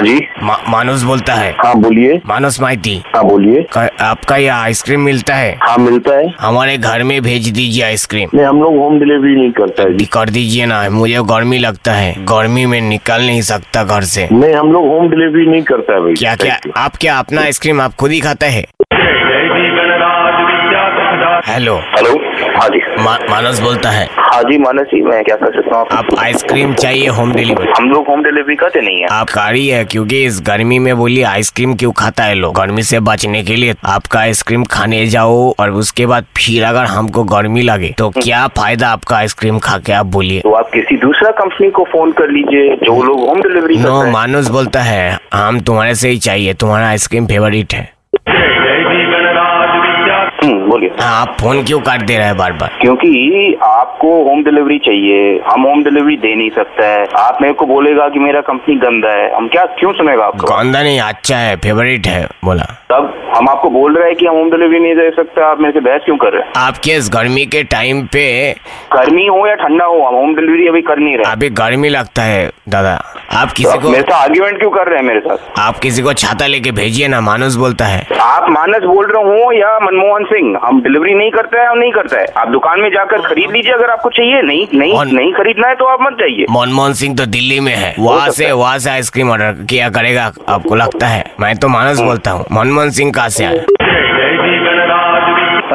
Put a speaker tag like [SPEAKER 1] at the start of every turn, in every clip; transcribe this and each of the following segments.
[SPEAKER 1] हाँ जी।
[SPEAKER 2] मा, मानुस बोलता है।
[SPEAKER 1] हाँ बोलिए।
[SPEAKER 2] मानुस माइती।
[SPEAKER 1] हाँ बोलिए।
[SPEAKER 2] आपका ये आइसक्रीम मिलता है?
[SPEAKER 1] हाँ मिलता है।
[SPEAKER 2] हमारे घर में भेज दीजिए आइसक्रीम।
[SPEAKER 1] नहीं हम लोग होम डिलीवरी नहीं करता है जी।
[SPEAKER 2] कर दीजिए ना मुझे गर्मी लगता है। गर्मी में निकल नहीं सकता घर से।
[SPEAKER 1] नहीं हम लोग होम डिलीवरी नहीं करता है भाई।
[SPEAKER 2] क्या क्या आप क्या अपना आइसक्रीम आप खुद ही खाता है? हेलो
[SPEAKER 1] हेलो हाँ जी.
[SPEAKER 2] मा, मानस बोलता है.
[SPEAKER 1] हाँ जी मानस जी मैं क्या कर सकता हूँ?
[SPEAKER 2] आप आइसक्रीम चाहिए होम डिलीवरी
[SPEAKER 1] हम लोग होम डिलीवरी करते नहीं है.
[SPEAKER 2] आप कारी है क्योंकि इस गर्मी में बोलिए आइसक्रीम क्यों खाता है लोग? गर्मी से बचने के लिए आपका आइसक्रीम खाने जाओ और उसके बाद फिर अगर हमको गर्मी लगे तो क्या फ़ायदा आपका आइसक्रीम खा के आप बोलिए?
[SPEAKER 1] तो आप किसी दूसरा कंपनी को फ़ोन कर लीजिए जो लोग होम डिलीवरी
[SPEAKER 2] नो
[SPEAKER 1] हैं.
[SPEAKER 2] मानुस बोलता है हम तुम्हारे से ही चाहिए तुम्हारा आइसक्रीम फेवरेट है।
[SPEAKER 1] बोलिए।
[SPEAKER 2] हाँ, आप फ़ोन क्यों काट दे रहे हैं बार बार?
[SPEAKER 1] क्योंकि आपको होम डिलीवरी चाहिए हम होम डिलीवरी दे नहीं सकते हैं। आप मेरे को बोलेगा कि मेरा कंपनी गंदा है। हम क्या क्यों सुनेगा आपको?
[SPEAKER 2] गंदा नहीं अच्छा है फेवरेट है बोला।
[SPEAKER 1] तब हम आपको बोल रहे हैं कि हम होम डिलीवरी नहीं दे सकते आप मेरे से बहस क्यों कर रहे हैं?
[SPEAKER 2] आपके इस गर्मी के टाइम पे
[SPEAKER 1] गर्मी हो या ठंडा हो हम होम डिलीवरी अभी कर नहीं रहे।
[SPEAKER 2] अभी गर्मी लगता है दादा। आप
[SPEAKER 1] तो
[SPEAKER 2] किसी को
[SPEAKER 1] मेरे से आर्ग्यूमेंट क्यों कर रहे हैं मेरे साथ?
[SPEAKER 2] आप किसी को छाता लेके भेजिए ना मानस बोलता है।
[SPEAKER 1] आप मानस बोल रहे हो या मनमोहन सिंह? हम डिलीवरी नहीं करते हैं और नहीं करते हैं। आप दुकान में जाकर खरीद लीजिए अगर आपको चाहिए। नहीं नहीं
[SPEAKER 2] मौन...
[SPEAKER 1] नहीं खरीदना है तो आप मत जाइए।
[SPEAKER 2] मनमोहन सिंह तो दिल्ली में है। वहाँ से वहाँ से आइसक्रीम ऑर्डर किया करेगा आपको लगता है। मैं तो मानस बोलता हूँ मनमोहन सिंह कहाँ से आए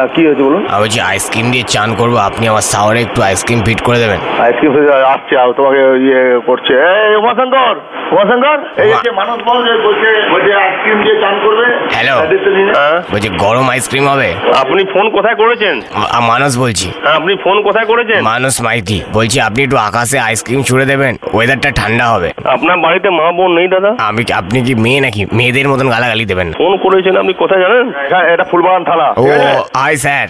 [SPEAKER 3] হ্যাঁ কি হয়েছে বলুন?
[SPEAKER 2] আর বলছি আইসক্রিম দিয়ে চান করব আপনি আমার সাওয়ারে একটু আইসক্রিম ফিট করে দেবেন।
[SPEAKER 3] আইসক্রিম আসছে আর তোমাকে ইয়ে করছে। এই উমাশঙ্কর উমাশঙ্কর এই যে মানুষ বল যে বলছে বলছে আইসক্রিম দিয়ে চান করবে
[SPEAKER 2] হ্যালো
[SPEAKER 3] হ্যাঁ?
[SPEAKER 2] বলছি গরম আইসক্রিম হবে।
[SPEAKER 4] আপনি ফোন কোথায় করেছেন?
[SPEAKER 2] মানস বলছি।
[SPEAKER 4] হ্যাঁ, আপনি ফোন কোথায় করেছেন?
[SPEAKER 2] মানস মাইতি। বলছি আপনি একটু আকাশে আইসক্রিম ছুড়ে দেবেন ওয়েদারটা ঠান্ডা হবে।
[SPEAKER 4] আপনার বাড়িতে মা বোন নেই দাদা?
[SPEAKER 2] আমি আপনি কি মেয়ে নাকি? মেয়েদের মতন গালাগালি দেবেন না।
[SPEAKER 4] ফোন করেছেন আপনি কোথায় জানেন?
[SPEAKER 3] হ্যাঁ, এটা ফুলবাগান থালা
[SPEAKER 2] ও হাই স্যার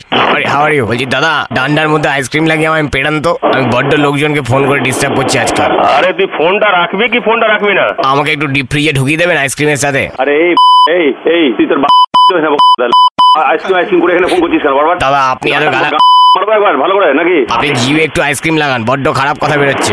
[SPEAKER 2] হাওয়ার ইউ বলছি দাদা ডান্ডার মধ্যে আইসক্রিম লাগিয়ে আমায় পেড়ান তো। আমি বড্ড লোকজনকে ফোন করে ডিস্টার্ব করছি আজকাল
[SPEAKER 4] আরে তুই ফোনটা রাখবি কি ফোনটা রাখবি না?
[SPEAKER 2] আমাকে একটু ডিপ ফ্রিজে ঢুকিয়ে দেবেন আইসক্রিমের সাথে।
[SPEAKER 3] আরে এই এই এই তুই তোর আইসক্রিম আইসক্রিম করে এখানে ফোন করছিস কেন? বারবার
[SPEAKER 2] দাদা আপনি আরও গালা
[SPEAKER 3] মারবো একবার ভালো করে নাকি?
[SPEAKER 2] আপনি জিভে একটু আইসক্রিম লাগান বড্ড খারাপ কথা বেরোচ্ছে।